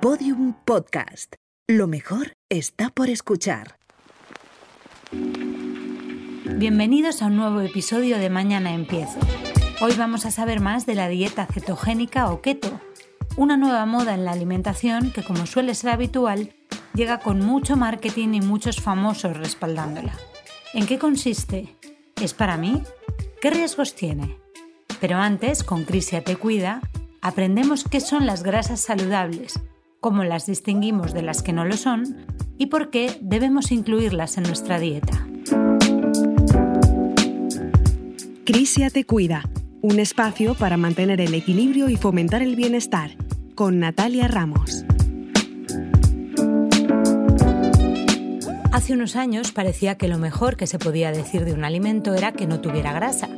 Podium Podcast. Lo mejor está por escuchar. Bienvenidos a un nuevo episodio de Mañana Empiezo. Hoy vamos a saber más de la dieta cetogénica o keto, una nueva moda en la alimentación que, como suele ser habitual, llega con mucho marketing y muchos famosos respaldándola. ¿En qué consiste? ¿Es para mí? ¿Qué riesgos tiene? Pero antes, con Crisia Te Cuida, aprendemos qué son las grasas saludables cómo las distinguimos de las que no lo son y por qué debemos incluirlas en nuestra dieta. Crisia te cuida, un espacio para mantener el equilibrio y fomentar el bienestar, con Natalia Ramos. Hace unos años parecía que lo mejor que se podía decir de un alimento era que no tuviera grasa.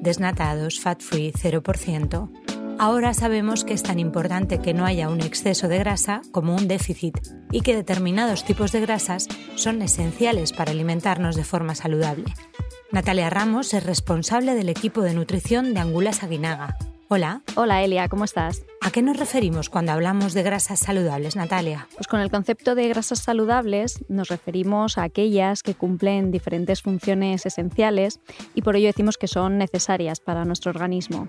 Desnatados, fat free, 0%. Ahora sabemos que es tan importante que no haya un exceso de grasa como un déficit y que determinados tipos de grasas son esenciales para alimentarnos de forma saludable. Natalia Ramos es responsable del equipo de nutrición de Angulas Aguinaga. Hola. Hola Elia, ¿cómo estás? ¿A qué nos referimos cuando hablamos de grasas saludables, Natalia? Pues con el concepto de grasas saludables nos referimos a aquellas que cumplen diferentes funciones esenciales y por ello decimos que son necesarias para nuestro organismo.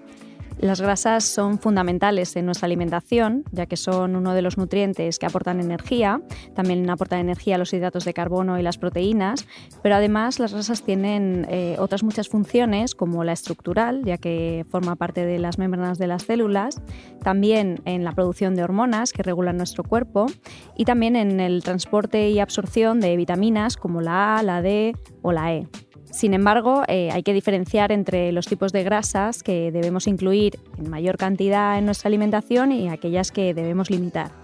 Las grasas son fundamentales en nuestra alimentación, ya que son uno de los nutrientes que aportan energía. También aportan energía los hidratos de carbono y las proteínas, pero además las grasas tienen eh, otras muchas funciones, como la estructural, ya que forma parte de las membranas de las células, también en la producción de hormonas que regulan nuestro cuerpo y también en el transporte y absorción de vitaminas como la A, la D o la E. Sin embargo, eh, hay que diferenciar entre los tipos de grasas que debemos incluir en mayor cantidad en nuestra alimentación y aquellas que debemos limitar.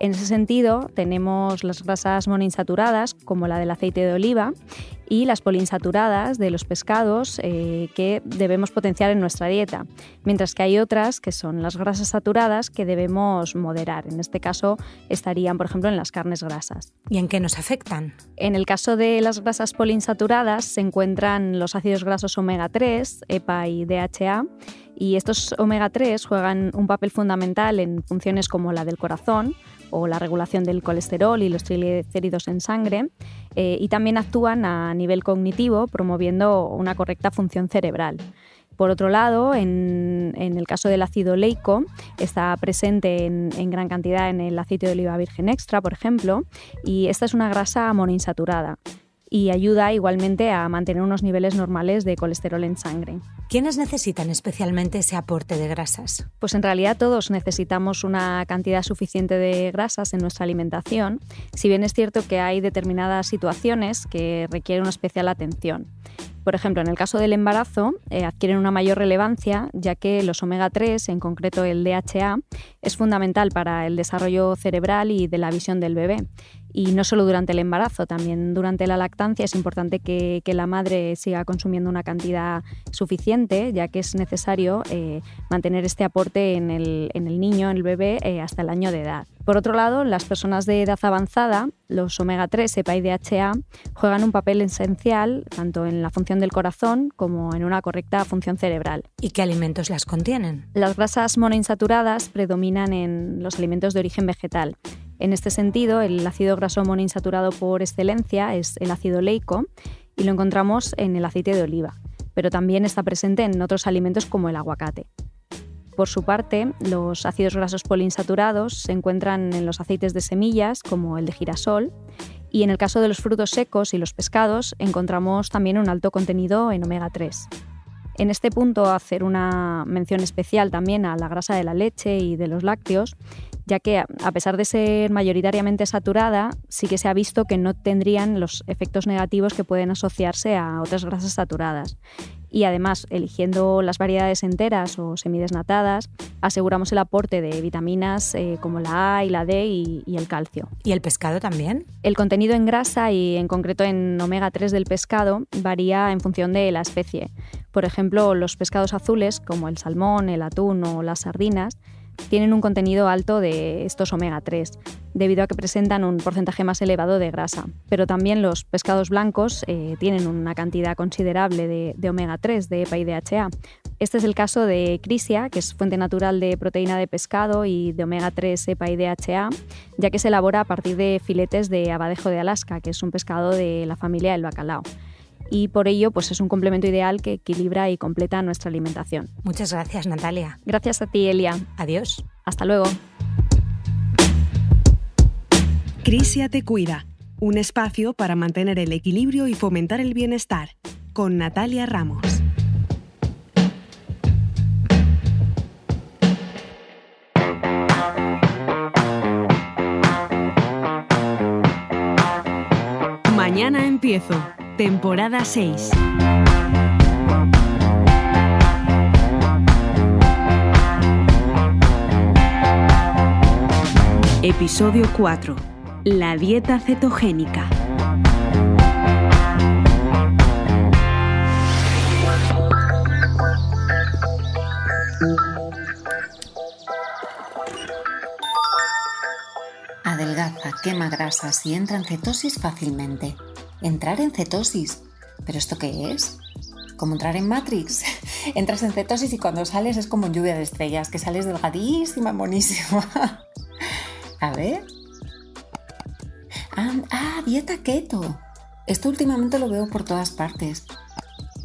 En ese sentido, tenemos las grasas monoinsaturadas, como la del aceite de oliva, y las poliinsaturadas de los pescados eh, que debemos potenciar en nuestra dieta, mientras que hay otras que son las grasas saturadas que debemos moderar. En este caso estarían, por ejemplo, en las carnes grasas. ¿Y en qué nos afectan? En el caso de las grasas poliinsaturadas se encuentran los ácidos grasos omega 3, EPA y DHA, y estos omega 3 juegan un papel fundamental en funciones como la del corazón, o la regulación del colesterol y los triglicéridos en sangre, eh, y también actúan a nivel cognitivo promoviendo una correcta función cerebral. Por otro lado, en, el caso del ácido leico, está presente en, en, gran cantidad en el aceite de oliva virgen extra, por ejemplo, y esta es una grasa monoinsaturada y ayuda igualmente a mantener unos niveles normales de colesterol en sangre. ¿Quiénes necesitan especialmente ese aporte de grasas? Pues en realidad todos necesitamos una cantidad suficiente de grasas en nuestra alimentación, si bien es cierto que hay determinadas situaciones que requieren una especial atención. Por ejemplo, en el caso del embarazo, eh, adquieren una mayor relevancia ya que los omega 3, en concreto el DHA, es fundamental para el desarrollo cerebral y de la visión del bebé y no solo durante el embarazo, también durante la lactancia es importante que, la madre siga consumiendo una cantidad suficiente, ya que es necesario eh, mantener este aporte en el, niño, en el bebé, eh, hasta el año de edad. Por otro lado, las personas de edad avanzada, los omega 3, EPA y DHA, juegan un papel esencial tanto en la función del corazón como en una correcta función cerebral. ¿Y qué alimentos las contienen? Las grasas monoinsaturadas predominan en los alimentos de origen vegetal en este sentido, el ácido graso monoinsaturado por excelencia es el ácido leico y lo encontramos en el aceite de oliva, pero también está presente en otros alimentos como el aguacate. Por su parte, los ácidos grasos poliinsaturados se encuentran en los aceites de semillas, como el de girasol, y en el caso de los frutos secos y los pescados encontramos también un alto contenido en omega 3. En este punto hacer una mención especial también a la grasa de la leche y de los lácteos, ya que a pesar de ser mayoritariamente saturada, sí que se ha visto que no tendrían los efectos negativos que pueden asociarse a otras grasas saturadas. Y además, eligiendo las variedades enteras o semidesnatadas, aseguramos el aporte de vitaminas eh, como la A y la D y, y, el calcio. ¿Y el pescado también? El contenido en grasa y en concreto en omega 3 del pescado varía en función de la especie. Por ejemplo, los pescados azules, como el salmón, el atún o las sardinas, tienen un contenido alto de estos omega 3, debido a que presentan un porcentaje más elevado de grasa. Pero también los pescados blancos eh, tienen una cantidad considerable de, omega 3, de EPA y DHA. Este es el caso de Crisia, que es fuente natural de proteína de pescado y de omega 3, EPA y DHA, ya que se elabora a partir de filetes de abadejo de Alaska, que es un pescado de la familia del bacalao y por ello pues es un complemento ideal que equilibra y completa nuestra alimentación. Muchas gracias, Natalia. Gracias a ti, Elia. Adiós. Hasta luego. Crisia te cuida, un espacio para mantener el equilibrio y fomentar el bienestar, con Natalia Ramos. Mañana empiezo, temporada 6. Episodio 4 la dieta cetogénica. Adelgaza, quema grasas y entra en cetosis fácilmente. ¿Entrar en cetosis? ¿Pero esto qué es? como entrar en Matrix. Entras en cetosis y cuando sales es como lluvia de estrellas, que sales delgadísima, monísima. A ver, Ah, dieta keto. Esto últimamente lo veo por todas partes.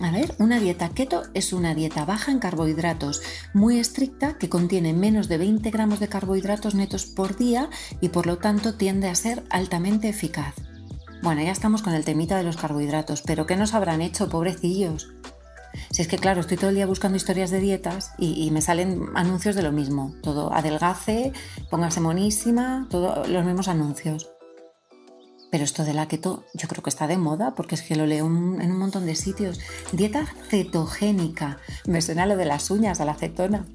A ver, una dieta keto es una dieta baja en carbohidratos, muy estricta, que contiene menos de 20 gramos de carbohidratos netos por día y por lo tanto tiende a ser altamente eficaz. Bueno, ya estamos con el temita de los carbohidratos, pero ¿qué nos habrán hecho, pobrecillos? Si es que, claro, estoy todo el día buscando historias de dietas y, y me salen anuncios de lo mismo. Todo adelgace, póngase monísima, todos los mismos anuncios. Pero esto de la keto yo creo que está de moda porque es que lo leo en un montón de sitios. Dieta cetogénica. Me suena lo de las uñas, a la acetona.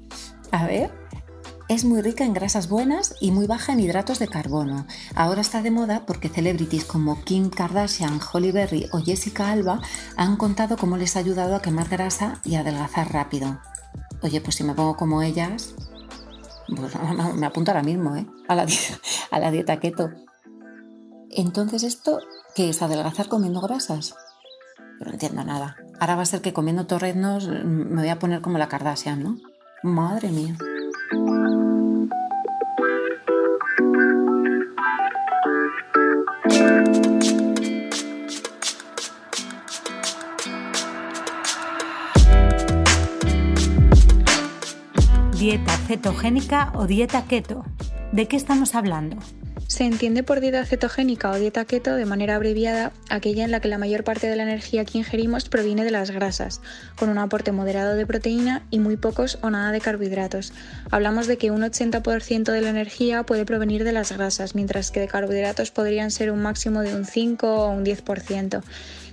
A ver, es muy rica en grasas buenas y muy baja en hidratos de carbono. Ahora está de moda porque celebrities como Kim Kardashian, Holly Berry o Jessica Alba han contado cómo les ha ayudado a quemar grasa y adelgazar rápido. Oye, pues si me pongo como ellas, pues me apunto ahora mismo ¿eh? a, la, a la dieta keto. Entonces, ¿esto qué es? ¿Adelgazar comiendo grasas? No entiendo nada. Ahora va a ser que comiendo torreznos me voy a poner como la Kardashian, ¿no? Madre mía. Dieta cetogénica o dieta keto. ¿De qué estamos hablando? Se entiende por dieta cetogénica o dieta keto de manera abreviada aquella en la que la mayor parte de la energía que ingerimos proviene de las grasas, con un aporte moderado de proteína y muy pocos o nada de carbohidratos. Hablamos de que un 80% de la energía puede provenir de las grasas, mientras que de carbohidratos podrían ser un máximo de un 5 o un 10%.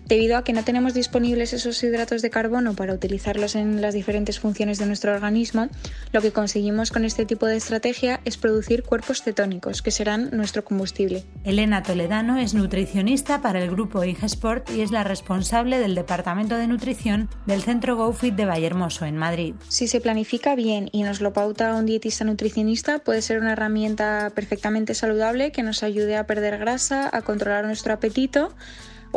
Debido a que no tenemos disponibles esos hidratos de carbono para utilizarlos en las diferentes funciones de nuestro organismo, lo que conseguimos con este tipo de estrategia es producir cuerpos cetónicos, que serán nuestro combustible. Elena Toledano es nutricionista para el grupo Ingesport y es la responsable del Departamento de Nutrición del Centro GoFit de Vallehermoso, en Madrid. Si se planifica bien y nos lo pauta un dietista nutricionista, puede ser una herramienta perfectamente saludable que nos ayude a perder grasa, a controlar nuestro apetito,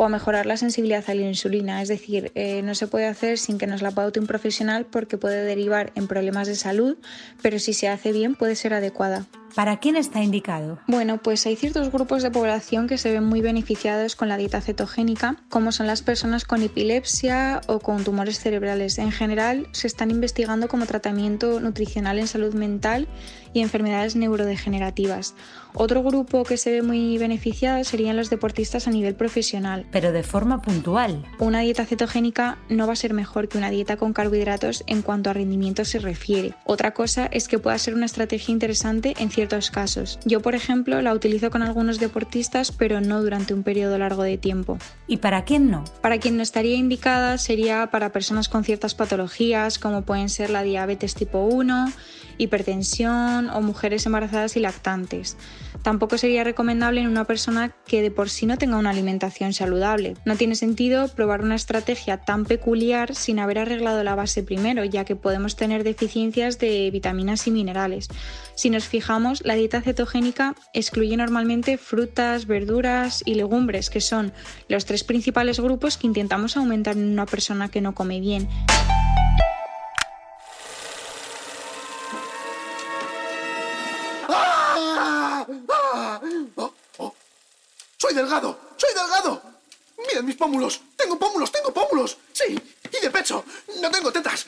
o a mejorar la sensibilidad a la insulina. Es decir, eh, no se puede hacer sin que nos la paute un profesional porque puede derivar en problemas de salud, pero si se hace bien puede ser adecuada. ¿Para quién está indicado? Bueno, pues hay ciertos grupos de población que se ven muy beneficiados con la dieta cetogénica, como son las personas con epilepsia o con tumores cerebrales. En general, se están investigando como tratamiento nutricional en salud mental y enfermedades neurodegenerativas. Otro grupo que se ve muy beneficiado serían los deportistas a nivel profesional. Pero de forma puntual. Una dieta cetogénica no va a ser mejor que una dieta con carbohidratos en cuanto a rendimiento se refiere. Otra cosa es que pueda ser una estrategia interesante en ciertos casos. Yo, por ejemplo, la utilizo con algunos deportistas, pero no durante un periodo largo de tiempo. ¿Y para quién no? Para quien no estaría indicada sería para personas con ciertas patologías, como pueden ser la diabetes tipo 1, hipertensión o mujeres embarazadas y lactantes. Tampoco sería recomendable en una persona que de por sí no tenga una alimentación saludable. No tiene sentido probar una estrategia tan peculiar sin haber arreglado la base primero, ya que podemos tener deficiencias de vitaminas y minerales. Si nos fijamos, la dieta cetogénica excluye normalmente frutas, verduras y legumbres, que son los tres principales grupos que intentamos aumentar en una persona que no come bien. ¡Soy delgado! ¡Soy delgado! ¡Miren mis pómulos! ¡Tengo pómulos! ¡Tengo pómulos! ¡Sí! ¡Y de pecho! ¡No tengo tetas!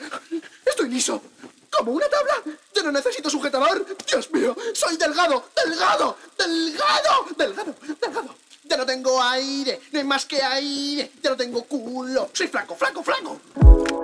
¡Estoy liso! ¿Como una tabla? ¡Yo no necesito sujetador! ¡Dios mío! ¡Soy delgado! ¡Delgado! ¡Delgado! ¡Delgado! ¡Delgado! ¡Ya no tengo aire! ¡No hay más que aire! ¡Ya no tengo culo! ¡Soy flaco, flaco, flaco!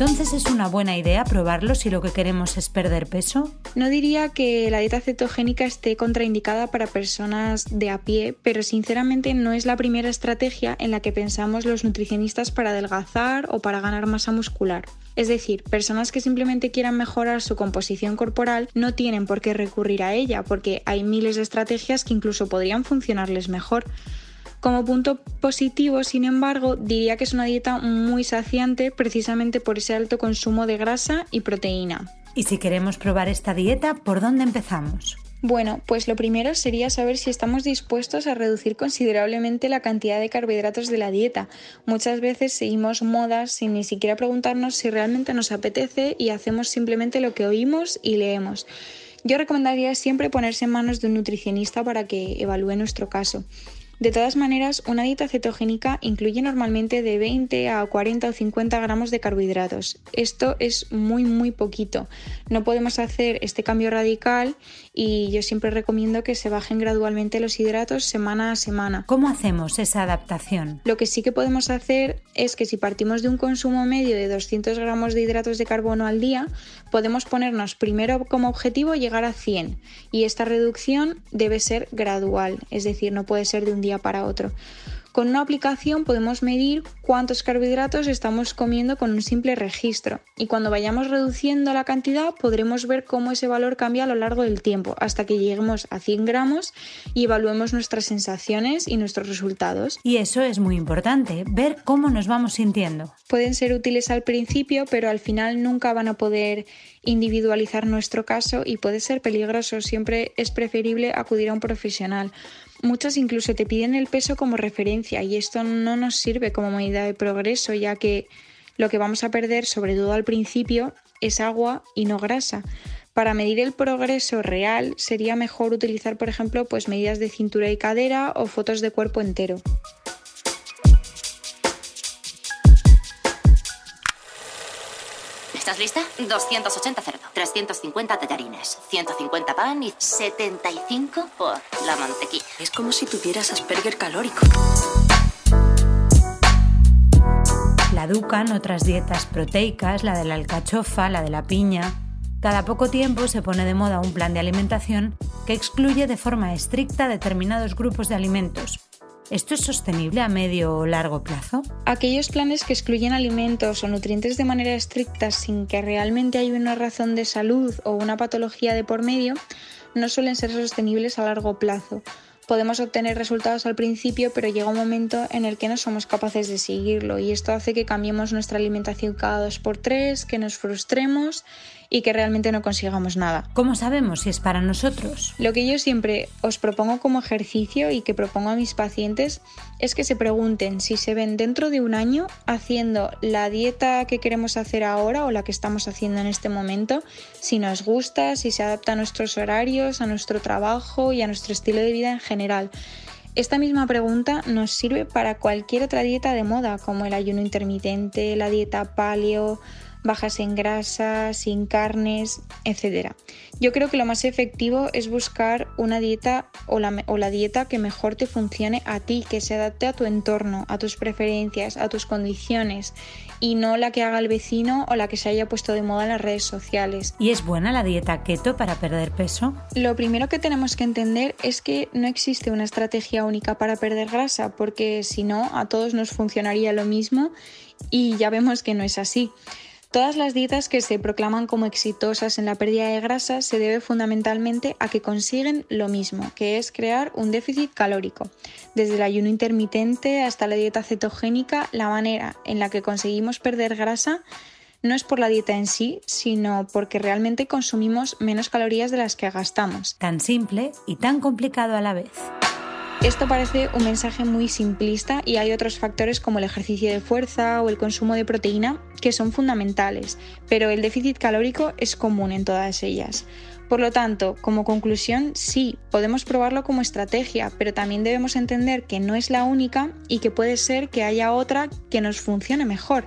Entonces es una buena idea probarlo si lo que queremos es perder peso. No diría que la dieta cetogénica esté contraindicada para personas de a pie, pero sinceramente no es la primera estrategia en la que pensamos los nutricionistas para adelgazar o para ganar masa muscular. Es decir, personas que simplemente quieran mejorar su composición corporal no tienen por qué recurrir a ella, porque hay miles de estrategias que incluso podrían funcionarles mejor. Como punto positivo, sin embargo, diría que es una dieta muy saciante precisamente por ese alto consumo de grasa y proteína. Y si queremos probar esta dieta, ¿por dónde empezamos? Bueno, pues lo primero sería saber si estamos dispuestos a reducir considerablemente la cantidad de carbohidratos de la dieta. Muchas veces seguimos modas sin ni siquiera preguntarnos si realmente nos apetece y hacemos simplemente lo que oímos y leemos. Yo recomendaría siempre ponerse en manos de un nutricionista para que evalúe nuestro caso. De todas maneras, una dieta cetogénica incluye normalmente de 20 a 40 o 50 gramos de carbohidratos. Esto es muy muy poquito. No podemos hacer este cambio radical y yo siempre recomiendo que se bajen gradualmente los hidratos semana a semana. ¿Cómo hacemos esa adaptación? Lo que sí que podemos hacer es que si partimos de un consumo medio de 200 gramos de hidratos de carbono al día, podemos ponernos primero como objetivo llegar a 100 y esta reducción debe ser gradual, es decir, no puede ser de un día para otro. Con una aplicación podemos medir cuántos carbohidratos estamos comiendo con un simple registro y cuando vayamos reduciendo la cantidad podremos ver cómo ese valor cambia a lo largo del tiempo hasta que lleguemos a 100 gramos y evaluemos nuestras sensaciones y nuestros resultados. Y eso es muy importante, ver cómo nos vamos sintiendo. Pueden ser útiles al principio pero al final nunca van a poder individualizar nuestro caso y puede ser peligroso. Siempre es preferible acudir a un profesional. Muchas incluso te piden el peso como referencia y esto no nos sirve como medida de progreso ya que lo que vamos a perder, sobre todo al principio, es agua y no grasa. Para medir el progreso real sería mejor utilizar, por ejemplo, pues medidas de cintura y cadera o fotos de cuerpo entero. ¿Estás lista? 280 cerdo, 350 tallarines, 150 pan y 75 por la mantequilla. Es como si tuvieras Asperger calórico. La Ducan, otras dietas proteicas, la de la alcachofa, la de la piña. Cada poco tiempo se pone de moda un plan de alimentación que excluye de forma estricta determinados grupos de alimentos, ¿Esto es sostenible a medio o largo plazo? Aquellos planes que excluyen alimentos o nutrientes de manera estricta sin que realmente haya una razón de salud o una patología de por medio no suelen ser sostenibles a largo plazo. Podemos obtener resultados al principio, pero llega un momento en el que no somos capaces de seguirlo y esto hace que cambiemos nuestra alimentación cada dos por tres, que nos frustremos y que realmente no consigamos nada. ¿Cómo sabemos si es para nosotros? Lo que yo siempre os propongo como ejercicio y que propongo a mis pacientes es que se pregunten si se ven dentro de un año haciendo la dieta que queremos hacer ahora o la que estamos haciendo en este momento, si nos gusta, si se adapta a nuestros horarios, a nuestro trabajo y a nuestro estilo de vida en general. Esta misma pregunta nos sirve para cualquier otra dieta de moda, como el ayuno intermitente, la dieta paleo, bajas en grasa, sin carnes, etc. Yo creo que lo más efectivo es buscar una dieta o la, o la dieta que mejor te funcione a ti, que se adapte a tu entorno, a tus preferencias, a tus condiciones y no la que haga el vecino o la que se haya puesto de moda en las redes sociales. ¿Y es buena la dieta keto para perder peso? Lo primero que tenemos que entender es que no existe una estrategia única para perder grasa, porque si no, a todos nos funcionaría lo mismo y ya vemos que no es así. Todas las dietas que se proclaman como exitosas en la pérdida de grasa se debe fundamentalmente a que consiguen lo mismo, que es crear un déficit calórico. Desde el ayuno intermitente hasta la dieta cetogénica, la manera en la que conseguimos perder grasa no es por la dieta en sí, sino porque realmente consumimos menos calorías de las que gastamos. Tan simple y tan complicado a la vez. Esto parece un mensaje muy simplista y hay otros factores como el ejercicio de fuerza o el consumo de proteína que son fundamentales, pero el déficit calórico es común en todas ellas. Por lo tanto, como conclusión, sí, podemos probarlo como estrategia, pero también debemos entender que no es la única y que puede ser que haya otra que nos funcione mejor.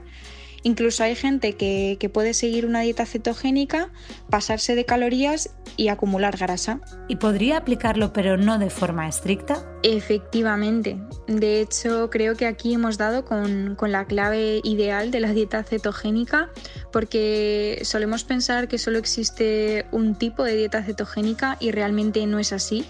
Incluso hay gente que, puede seguir una dieta cetogénica, pasarse de calorías y acumular grasa. ¿Y podría aplicarlo pero no de forma estricta? Efectivamente. De hecho, creo que aquí hemos dado con, con la clave ideal de la dieta cetogénica porque solemos pensar que solo existe un tipo de dieta cetogénica y realmente no es así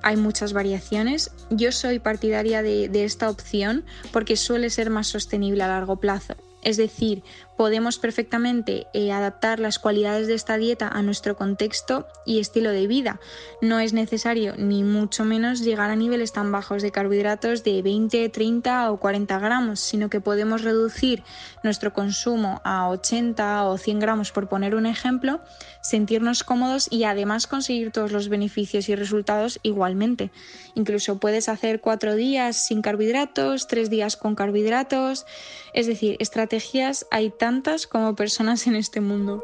hay muchas variaciones. Yo soy partidaria de, de, esta opción porque suele ser más sostenible a largo plazo. Es decir, podemos perfectamente eh, adaptar las cualidades de esta dieta a nuestro contexto y estilo de vida. No es necesario ni mucho menos llegar a niveles tan bajos de carbohidratos de 20, 30 o 40 gramos, sino que podemos reducir nuestro consumo a 80 o 100 gramos por poner un ejemplo, sentirnos cómodos y además conseguir todos los beneficios y resultados igualmente. Incluso puedes hacer cuatro días sin carbohidratos, tres días con carbohidratos, es decir, estrategias hay tantas como personas en este mundo.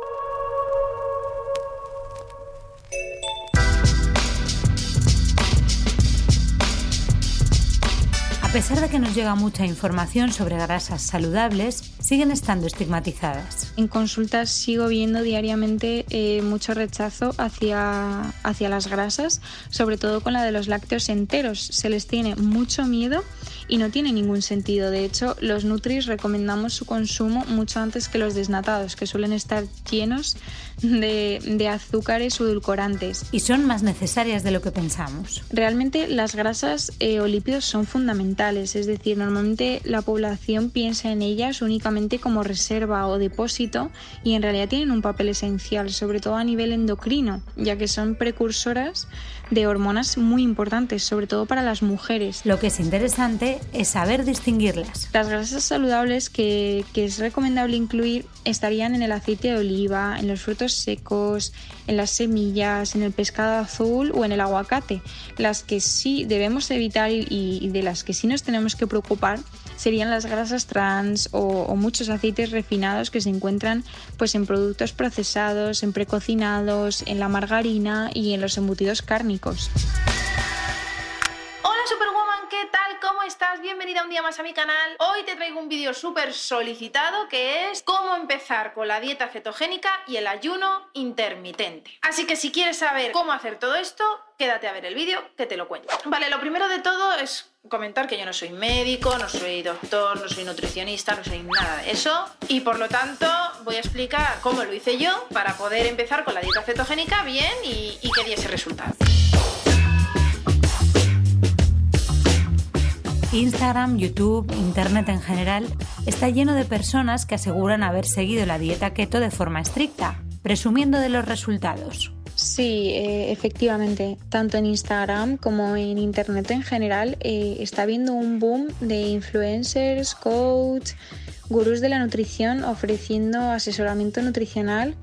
Pesar de que nos llega mucha información sobre grasas saludables, siguen estando estigmatizadas. En consultas sigo viendo diariamente eh, mucho rechazo hacia, hacia las grasas, sobre todo con la de los lácteos enteros. Se les tiene mucho miedo y no tiene ningún sentido. De hecho, los Nutris recomendamos su consumo mucho antes que los desnatados, que suelen estar llenos de, de azúcares o edulcorantes. Y son más necesarias de lo que pensamos. Realmente las grasas eh, o lípidos son fundamentales, es decir, normalmente la población piensa en ellas únicamente como reserva o depósito y en realidad tienen un papel esencial, sobre todo a nivel endocrino, ya que son precursoras de hormonas muy importantes, sobre todo para las mujeres. Lo que es interesante es saber distinguirlas. Las grasas saludables que, que es recomendable incluir estarían en el aceite de oliva, en los frutos secos, en las semillas, en el pescado azul o en el aguacate. Las que sí debemos evitar y, de las que sí nos tenemos que preocupar serían las grasas trans o, muchos aceites refinados que se encuentran pues, en productos procesados, en precocinados, en la margarina y en los embutidos cárnicos. Estás? Bienvenida un día más a mi canal. Hoy te traigo un vídeo súper solicitado que es cómo empezar con la dieta cetogénica y el ayuno intermitente. Así que si quieres saber cómo hacer todo esto, quédate a ver el vídeo que te lo cuento. Vale, lo primero de todo es comentar que yo no soy médico, no soy doctor, no soy nutricionista, no soy nada de eso. Y por lo tanto voy a explicar cómo lo hice yo para poder empezar con la dieta cetogénica bien y, y que diese resultados. Instagram, YouTube, Internet en general, está lleno de personas que aseguran haber seguido la dieta keto de forma estricta, presumiendo de los resultados. Sí, eh, efectivamente, tanto en Instagram como en Internet en general eh, está habiendo un boom de influencers, coach, gurús de la nutrición ofreciendo asesoramiento nutricional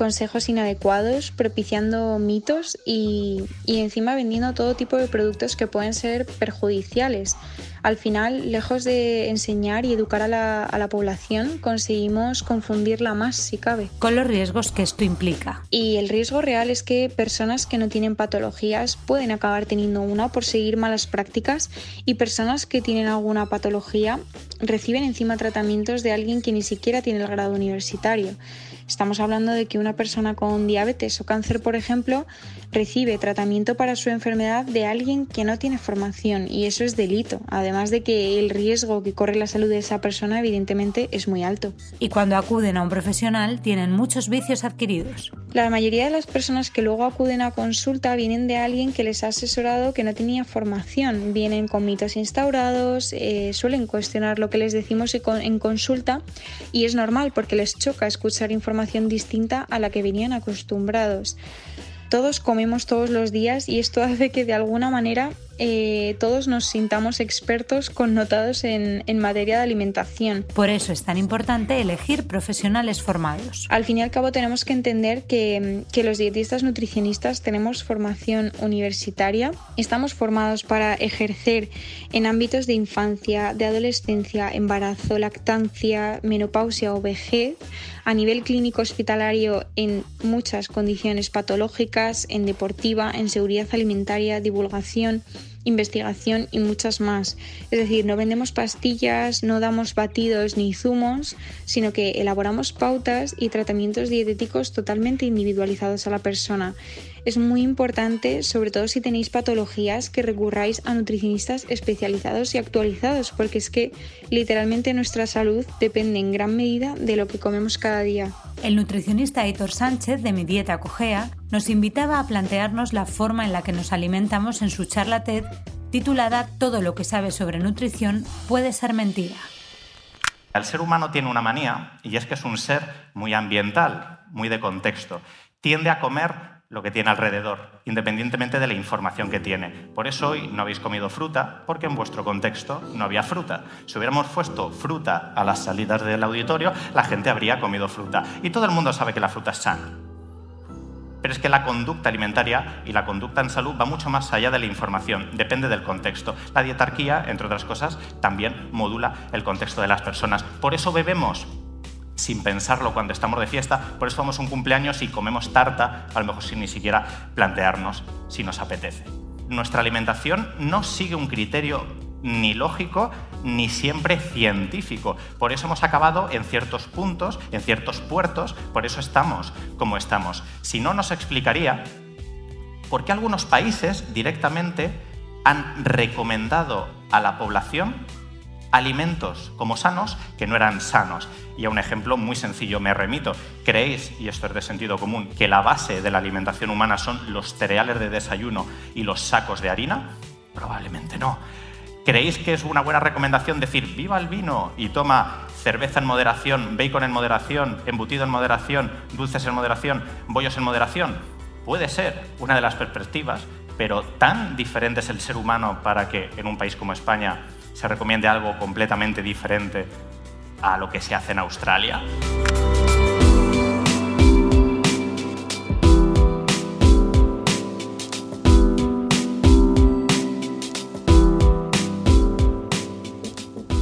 consejos inadecuados, propiciando mitos y, y encima vendiendo todo tipo de productos que pueden ser perjudiciales al final, lejos de enseñar y educar a la, población, conseguimos confundirla más si cabe. Con los riesgos que esto implica. Y el riesgo real es que personas que no tienen patologías pueden acabar teniendo una por seguir malas prácticas y personas que tienen alguna patología reciben encima tratamientos de alguien que ni siquiera tiene el grado universitario. Estamos hablando de que una persona con diabetes o cáncer, por ejemplo, recibe tratamiento para su enfermedad de alguien que no tiene formación y eso es delito, además de que el riesgo que corre la salud de esa persona evidentemente es muy alto. Y cuando acuden a un profesional tienen muchos vicios adquiridos. La mayoría de las personas que luego acuden a consulta vienen de alguien que les ha asesorado que no tenía formación, vienen con mitos instaurados, eh, suelen cuestionar lo que les decimos en consulta y es normal porque les choca escuchar información distinta a la que venían acostumbrados. Todos comemos todos los días y esto hace que de alguna manera eh, todos nos sintamos expertos connotados en, en, materia de alimentación. Por eso es tan importante elegir profesionales formados. Al fin y al cabo tenemos que entender que, que los dietistas nutricionistas tenemos formación universitaria, estamos formados para ejercer en ámbitos de infancia, de adolescencia, embarazo, lactancia, menopausia o vejez, a nivel clínico hospitalario en muchas condiciones patológicas, en deportiva, en seguridad alimentaria, divulgación, investigación y muchas más. Es decir, no vendemos pastillas, no damos batidos ni zumos, sino que elaboramos pautas y tratamientos dietéticos totalmente individualizados a la persona. Es muy importante, sobre todo si tenéis patologías, que recurráis a nutricionistas especializados y actualizados, porque es que literalmente nuestra salud depende en gran medida de lo que comemos cada día. El nutricionista Héctor Sánchez de Mi Dieta Cogea nos invitaba a plantearnos la forma en la que nos alimentamos en su charla TED titulada Todo lo que sabes sobre nutrición puede ser mentira. El ser humano tiene una manía y es que es un ser muy ambiental, muy de contexto. Tiende a comer lo que tiene alrededor, independientemente de la información que tiene. Por eso hoy no habéis comido fruta, porque en vuestro contexto no había fruta. Si hubiéramos puesto fruta a las salidas del auditorio, la gente habría comido fruta. Y todo el mundo sabe que la fruta es sana. Pero es que la conducta alimentaria y la conducta en salud va mucho más allá de la información, depende del contexto. La dietarquía, entre otras cosas, también modula el contexto de las personas. Por eso bebemos sin pensarlo cuando estamos de fiesta, por eso vamos un cumpleaños y comemos tarta, a lo mejor sin ni siquiera plantearnos si nos apetece. Nuestra alimentación no sigue un criterio ni lógico ni siempre científico. Por eso hemos acabado en ciertos puntos, en ciertos puertos, por eso estamos como estamos. Si no, nos explicaría por qué algunos países directamente han recomendado a la población alimentos como sanos que no eran sanos. Y a un ejemplo muy sencillo me remito. ¿Creéis, y esto es de sentido común, que la base de la alimentación humana son los cereales de desayuno y los sacos de harina? Probablemente no. ¿Creéis que es una buena recomendación decir viva el vino y toma cerveza en moderación, bacon en moderación, embutido en moderación, dulces en moderación, bollos en moderación? Puede ser una de las perspectivas, pero tan diferente es el ser humano para que en un país como España se recomiende algo completamente diferente a lo que se hace en Australia.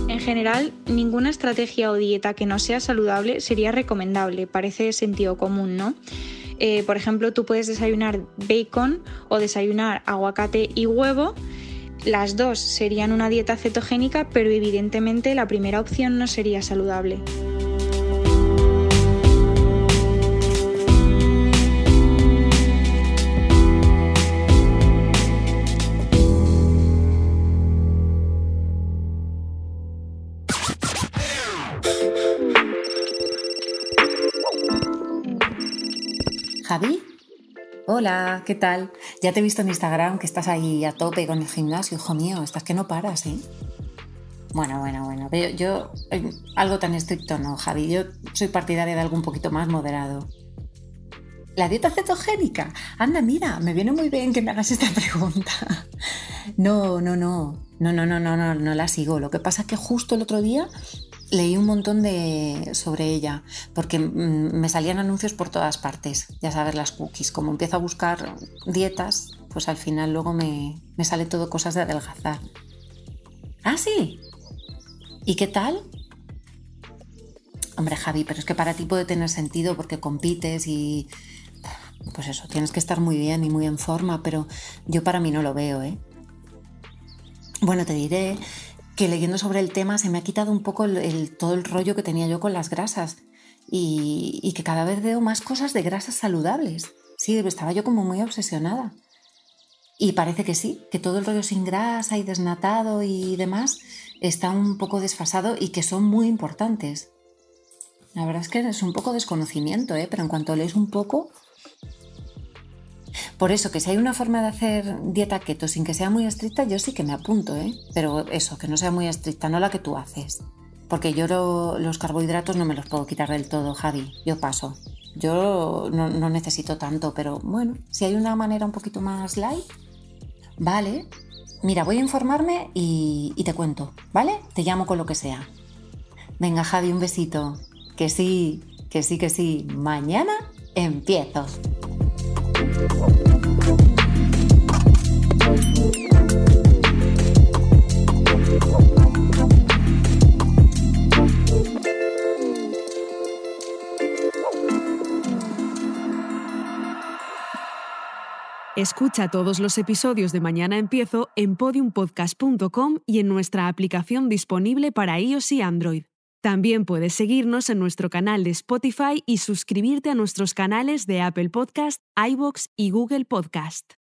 En general, ninguna estrategia o dieta que no sea saludable sería recomendable, parece sentido común, ¿no? Eh, por ejemplo, tú puedes desayunar bacon o desayunar aguacate y huevo las dos serían una dieta cetogénica, pero evidentemente la primera opción no sería saludable. Hola, ¿qué tal? Ya te he visto en Instagram que estás ahí a tope con el gimnasio, hijo mío, estás que no paras, ¿eh? Bueno, bueno, bueno. Yo, yo eh, algo tan estricto no, Javi. Yo soy partidaria de algo un poquito más moderado. ¿La dieta cetogénica? Anda, mira, me viene muy bien que me hagas esta pregunta. No, no, no. No, no, no, no, no, no la sigo. Lo que pasa es que justo el otro día leí un montón de, sobre ella, porque mm, me salían anuncios por todas partes, ya sabes, las cookies. Como empiezo a buscar dietas, pues al final luego me, me sale todo cosas de adelgazar. Ah, sí. ¿Y qué tal? Hombre, Javi, pero es que para ti puede tener sentido porque compites y... Pues eso, tienes que estar muy bien y muy en forma, pero yo para mí no lo veo, ¿eh? Bueno, te diré que leyendo sobre el tema se me ha quitado un poco todo el rollo que tenía yo con las grasas y, que cada vez veo más cosas de grasas saludables. Sí, estaba yo como muy obsesionada. Y parece que sí, que todo el rollo sin grasa y desnatado y demás está un poco desfasado y que son muy importantes. La verdad es que es un poco desconocimiento, ¿eh? pero en cuanto lees un poco, por eso, que si hay una forma de hacer dieta keto sin que sea muy estricta, yo sí que me apunto, ¿eh? Pero eso, que no sea muy estricta, no la que tú haces. Porque yo los carbohidratos no me los puedo quitar del todo, Javi. Yo paso. Yo no, necesito tanto, pero bueno, si hay una manera un poquito más light, vale. Mira, voy a informarme y, y te cuento, ¿vale? Te llamo con lo que sea. Venga, Javi, un besito. Que sí, que sí, que sí. Mañana empiezo. Escucha todos los episodios de Mañana Empiezo en podiumpodcast.com y en nuestra aplicación disponible para iOS y Android. También puedes seguirnos en nuestro canal de Spotify y suscribirte a nuestros canales de Apple Podcast, iBox y Google Podcast.